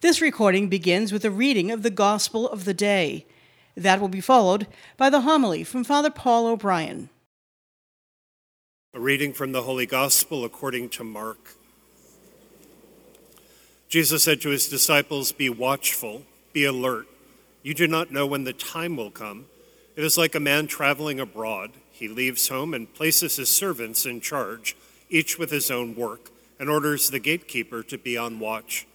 This recording begins with a reading of the Gospel of the day. That will be followed by the homily from Father Paul O'Brien. A reading from the Holy Gospel according to Mark. Jesus said to his disciples, Be watchful, be alert. You do not know when the time will come. It is like a man traveling abroad. He leaves home and places his servants in charge, each with his own work, and orders the gatekeeper to be on watch.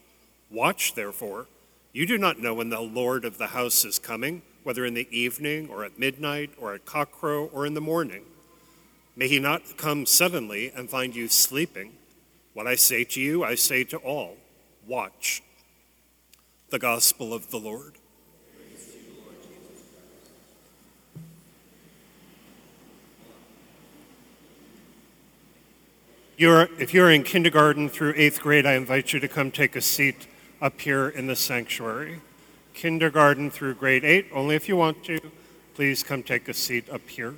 Watch, therefore. You do not know when the Lord of the house is coming, whether in the evening, or at midnight, or at cockcrow, or in the morning. May he not come suddenly and find you sleeping. What I say to you, I say to all watch. The Gospel of the Lord. You're, if you're in kindergarten through eighth grade, I invite you to come take a seat up here in the sanctuary. Kindergarten through grade eight, only if you want to, please come take a seat up here.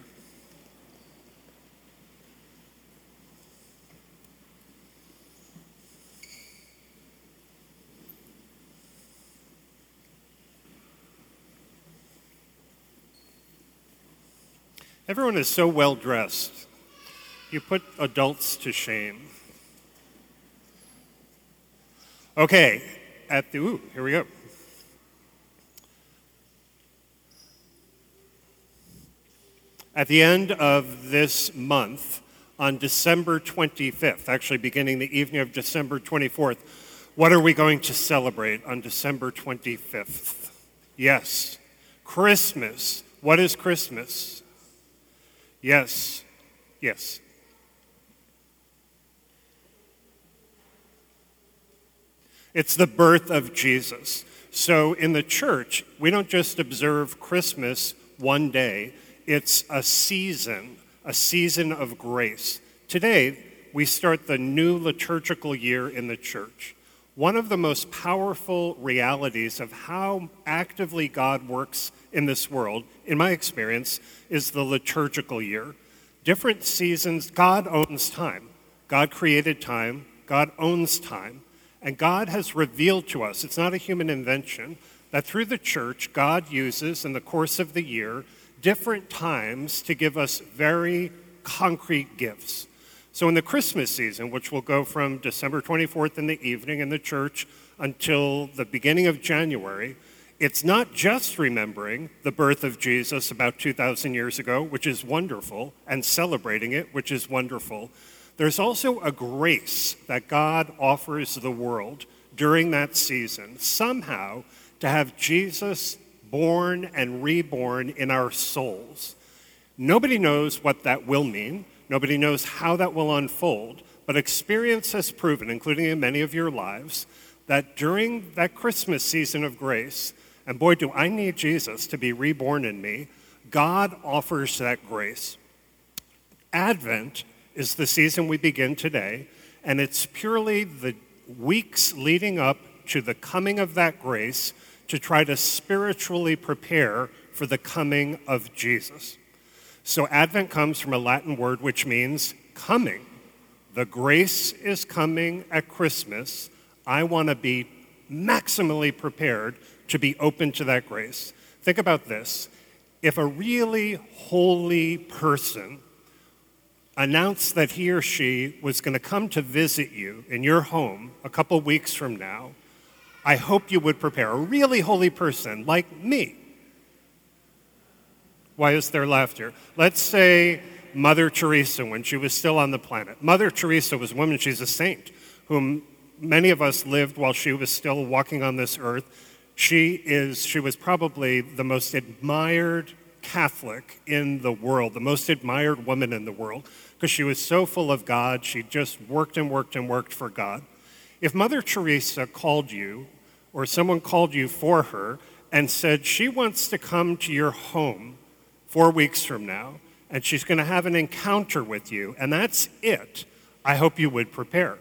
Everyone is so well dressed. You put adults to shame. Okay, at the, ooh, here we go. At the end of this month, on December 25th, actually beginning the evening of December 24th, what are we going to celebrate on December 25th? Yes, Christmas. What is Christmas? Yes, yes. It's the birth of Jesus. So in the church, we don't just observe Christmas one day, it's a season, a season of grace. Today, we start the new liturgical year in the church. One of the most powerful realities of how actively God works in this world, in my experience, is the liturgical year. Different seasons, God owns time. God created time, God owns time. And God has revealed to us, it's not a human invention, that through the church, God uses in the course of the year different times to give us very concrete gifts. So, in the Christmas season, which will go from December 24th in the evening in the church until the beginning of January, it's not just remembering the birth of Jesus about 2,000 years ago, which is wonderful, and celebrating it, which is wonderful. There's also a grace that God offers the world during that season, somehow to have Jesus born and reborn in our souls. Nobody knows what that will mean. Nobody knows how that will unfold. But experience has proven, including in many of your lives, that during that Christmas season of grace, and boy, do I need Jesus to be reborn in me, God offers that grace. Advent is the season we begin today, and it's purely the weeks leading up to the coming of that grace to try to spiritually prepare for the coming of Jesus. So, Advent comes from a Latin word which means coming. The grace is coming at Christmas. I want to be maximally prepared to be open to that grace. Think about this. If a really holy person announced that he or she was going to come to visit you in your home a couple weeks from now, I hope you would prepare. A really holy person like me. Why is there laughter? Let's say Mother Teresa when she was still on the planet. Mother Teresa was a woman, she's a saint, whom many of us lived while she was still walking on this earth. She is she was probably the most admired Catholic in the world, the most admired woman in the world because she was so full of God. She just worked and worked and worked for God. If Mother Teresa called you, or someone called you for her, and said she wants to come to your home four weeks from now, and she's going to have an encounter with you, and that's it, I hope you would prepare.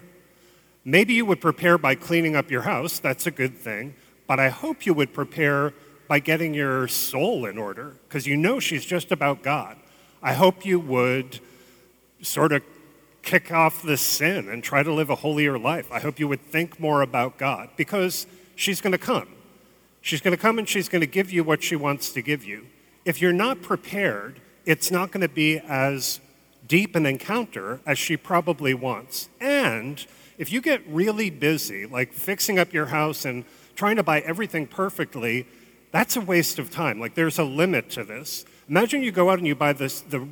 Maybe you would prepare by cleaning up your house, that's a good thing, but I hope you would prepare by getting your soul in order, because you know she's just about God. I hope you would sort of kick off the sin and try to live a holier life. I hope you would think more about God because she's going to come. She's going to come and she's going to give you what she wants to give you. If you're not prepared, it's not going to be as deep an encounter as she probably wants. And if you get really busy, like fixing up your house and trying to buy everything perfectly, that's a waste of time. Like there's a limit to this. Imagine you go out and you buy this, the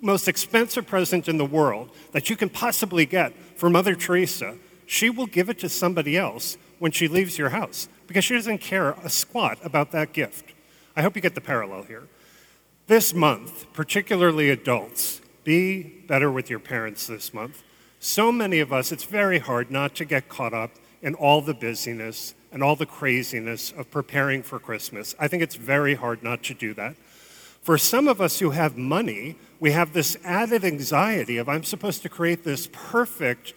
most expensive present in the world that you can possibly get for Mother Teresa. She will give it to somebody else when she leaves your house because she doesn't care a squat about that gift. I hope you get the parallel here. This month, particularly adults, be better with your parents this month. So many of us, it's very hard not to get caught up in all the busyness and all the craziness of preparing for Christmas. I think it's very hard not to do that. For some of us who have money, we have this added anxiety of I'm supposed to create this perfect,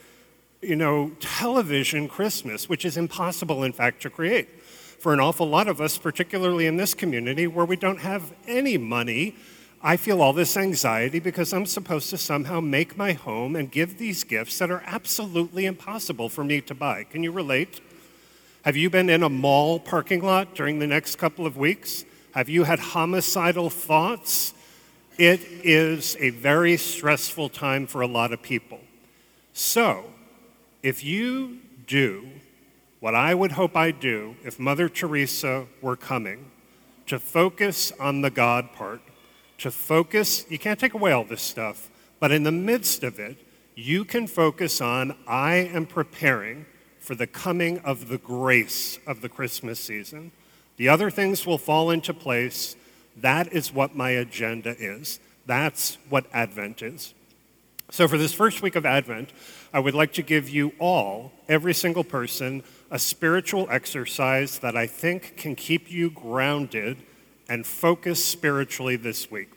you know, television Christmas, which is impossible, in fact, to create. For an awful lot of us, particularly in this community where we don't have any money, I feel all this anxiety because I'm supposed to somehow make my home and give these gifts that are absolutely impossible for me to buy. Can you relate? Have you been in a mall parking lot during the next couple of weeks? Have you had homicidal thoughts? It is a very stressful time for a lot of people. So, if you do what I would hope I'd do if Mother Teresa were coming, to focus on the God part, to focus, you can't take away all this stuff, but in the midst of it, you can focus on I am preparing for the coming of the grace of the Christmas season. The other things will fall into place. That is what my agenda is. That's what Advent is. So, for this first week of Advent, I would like to give you all, every single person, a spiritual exercise that I think can keep you grounded and focused spiritually this week.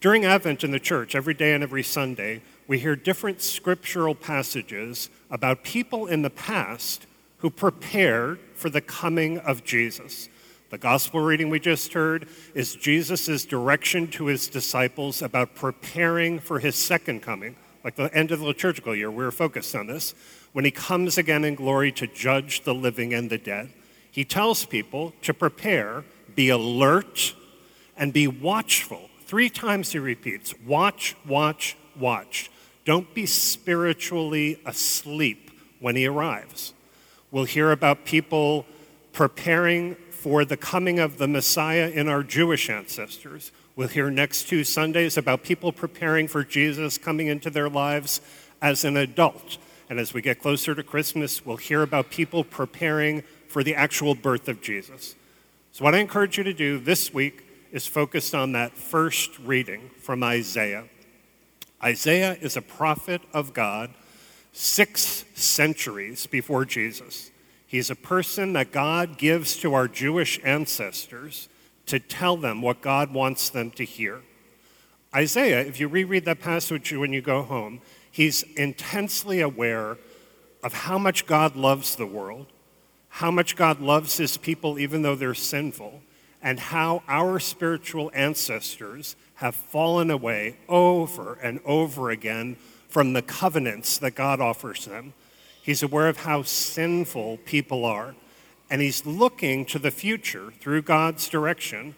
During Advent in the church, every day and every Sunday, we hear different scriptural passages about people in the past who prepared for the coming of Jesus. The gospel reading we just heard is Jesus' direction to his disciples about preparing for his second coming. Like the end of the liturgical year, we we're focused on this when he comes again in glory to judge the living and the dead. He tells people to prepare, be alert, and be watchful. Three times he repeats watch, watch, watch. Don't be spiritually asleep when he arrives. We'll hear about people preparing for the coming of the Messiah in our Jewish ancestors. We'll hear next two Sundays about people preparing for Jesus coming into their lives as an adult. And as we get closer to Christmas, we'll hear about people preparing for the actual birth of Jesus. So, what I encourage you to do this week is focus on that first reading from Isaiah. Isaiah is a prophet of God six centuries before Jesus. He's a person that God gives to our Jewish ancestors to tell them what God wants them to hear. Isaiah, if you reread that passage when you go home, He's intensely aware of how much God loves the world, how much God loves his people even though they're sinful, and how our spiritual ancestors have fallen away over and over again from the covenants that God offers them. He's aware of how sinful people are, and he's looking to the future through God's direction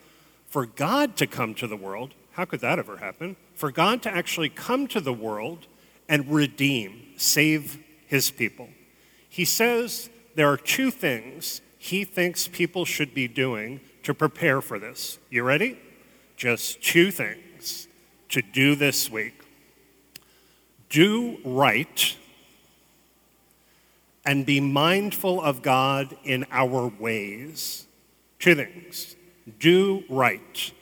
for God to come to the world. How could that ever happen? For God to actually come to the world and redeem, save his people. He says there are two things he thinks people should be doing to prepare for this. You ready? Just two things to do this week do right and be mindful of God in our ways. Two things. Do right.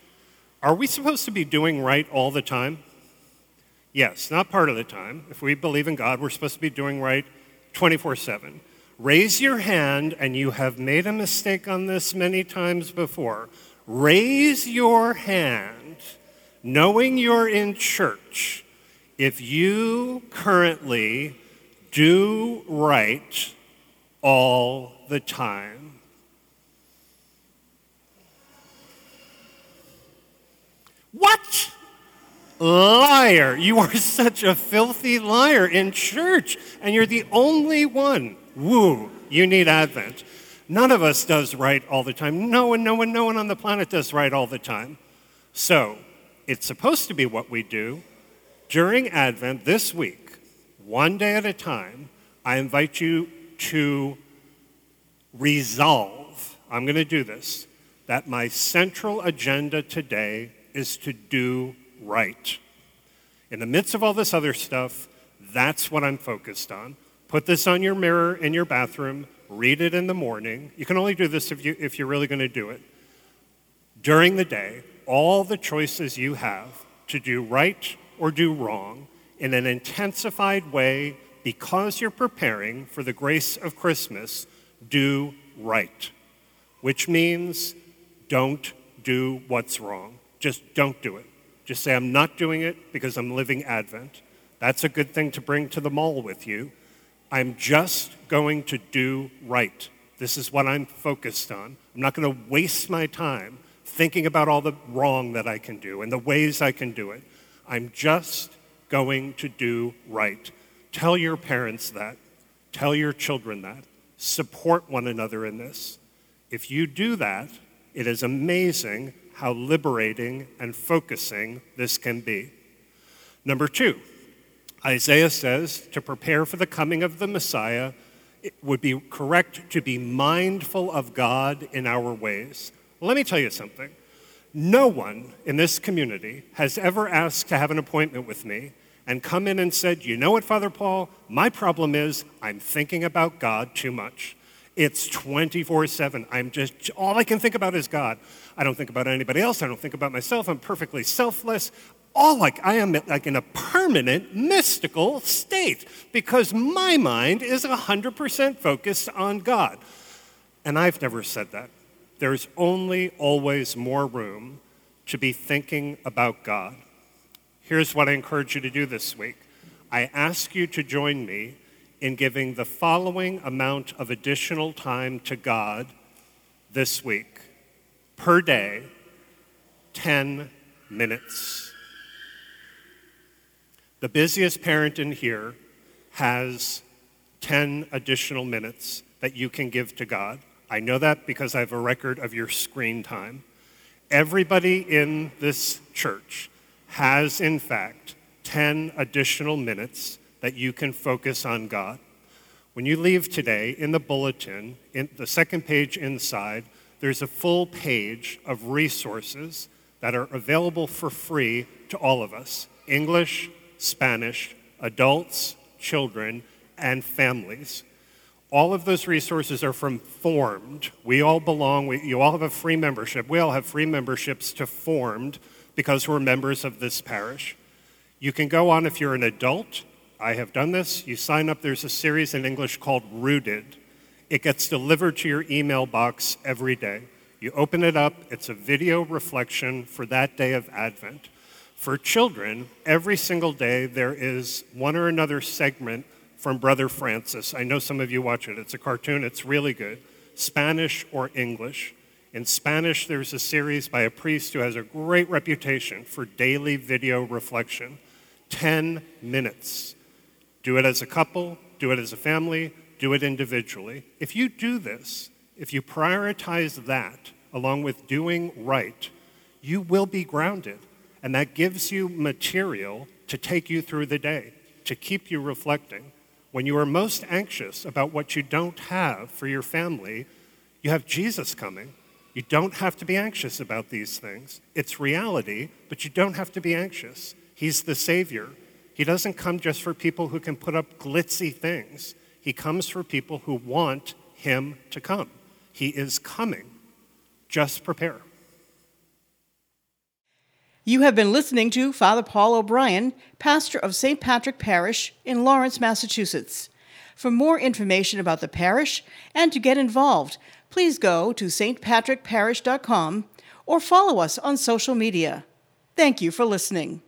Are we supposed to be doing right all the time? Yes, not part of the time. If we believe in God, we're supposed to be doing right 24 7. Raise your hand, and you have made a mistake on this many times before. Raise your hand, knowing you're in church, if you currently do right all the time. What? Liar. You are such a filthy liar in church, and you're the only one. Woo, you need Advent. None of us does right all the time. No one, no one, no one on the planet does right all the time. So, it's supposed to be what we do. During Advent this week, one day at a time, I invite you to resolve, I'm going to do this, that my central agenda today is to do right. In the midst of all this other stuff, that's what I'm focused on. Put this on your mirror in your bathroom, read it in the morning. You can only do this if, you, if you're really going to do it. During the day, all the choices you have to do right or do wrong in an intensified way because you're preparing for the grace of Christmas, do right, which means don't do what's wrong. Just don't do it. Just say, I'm not doing it because I'm living Advent. That's a good thing to bring to the mall with you. I'm just going to do right. This is what I'm focused on. I'm not going to waste my time thinking about all the wrong that I can do and the ways I can do it. I'm just going to do right. Tell your parents that. Tell your children that. Support one another in this. If you do that, it is amazing how liberating and focusing this can be. Number two, Isaiah says to prepare for the coming of the Messiah, it would be correct to be mindful of God in our ways. Let me tell you something. No one in this community has ever asked to have an appointment with me and come in and said, You know what, Father Paul? My problem is I'm thinking about God too much. It's 24 7. I'm just, all I can think about is God. I don't think about anybody else. I don't think about myself. I'm perfectly selfless. All like, I am like in a permanent mystical state because my mind is 100% focused on God. And I've never said that there's only always more room to be thinking about God. Here's what I encourage you to do this week I ask you to join me in giving the following amount of additional time to God this week per day 10 minutes. The busiest parent in here has 10 additional minutes that you can give to God. I know that because I have a record of your screen time. Everybody in this church has, in fact, 10 additional minutes that you can focus on God. When you leave today, in the bulletin, in the second page inside, there's a full page of resources that are available for free to all of us English, Spanish, adults, children, and families. All of those resources are from Formed. We all belong, we, you all have a free membership. We all have free memberships to Formed because we're members of this parish. You can go on if you're an adult. I have done this. You sign up, there's a series in English called Rooted. It gets delivered to your email box every day. You open it up, it's a video reflection for that day of Advent. For children, every single day there is one or another segment from Brother Francis. I know some of you watch it. It's a cartoon, it's really good. Spanish or English. In Spanish, there's a series by a priest who has a great reputation for daily video reflection 10 minutes. Do it as a couple, do it as a family, do it individually. If you do this, if you prioritize that along with doing right, you will be grounded. And that gives you material to take you through the day, to keep you reflecting. When you are most anxious about what you don't have for your family, you have Jesus coming. You don't have to be anxious about these things. It's reality, but you don't have to be anxious. He's the Savior. He doesn't come just for people who can put up glitzy things, He comes for people who want Him to come. He is coming. Just prepare. You have been listening to Father Paul O'Brien, pastor of St. Patrick Parish in Lawrence, Massachusetts. For more information about the parish and to get involved, please go to stpatrickparish.com or follow us on social media. Thank you for listening.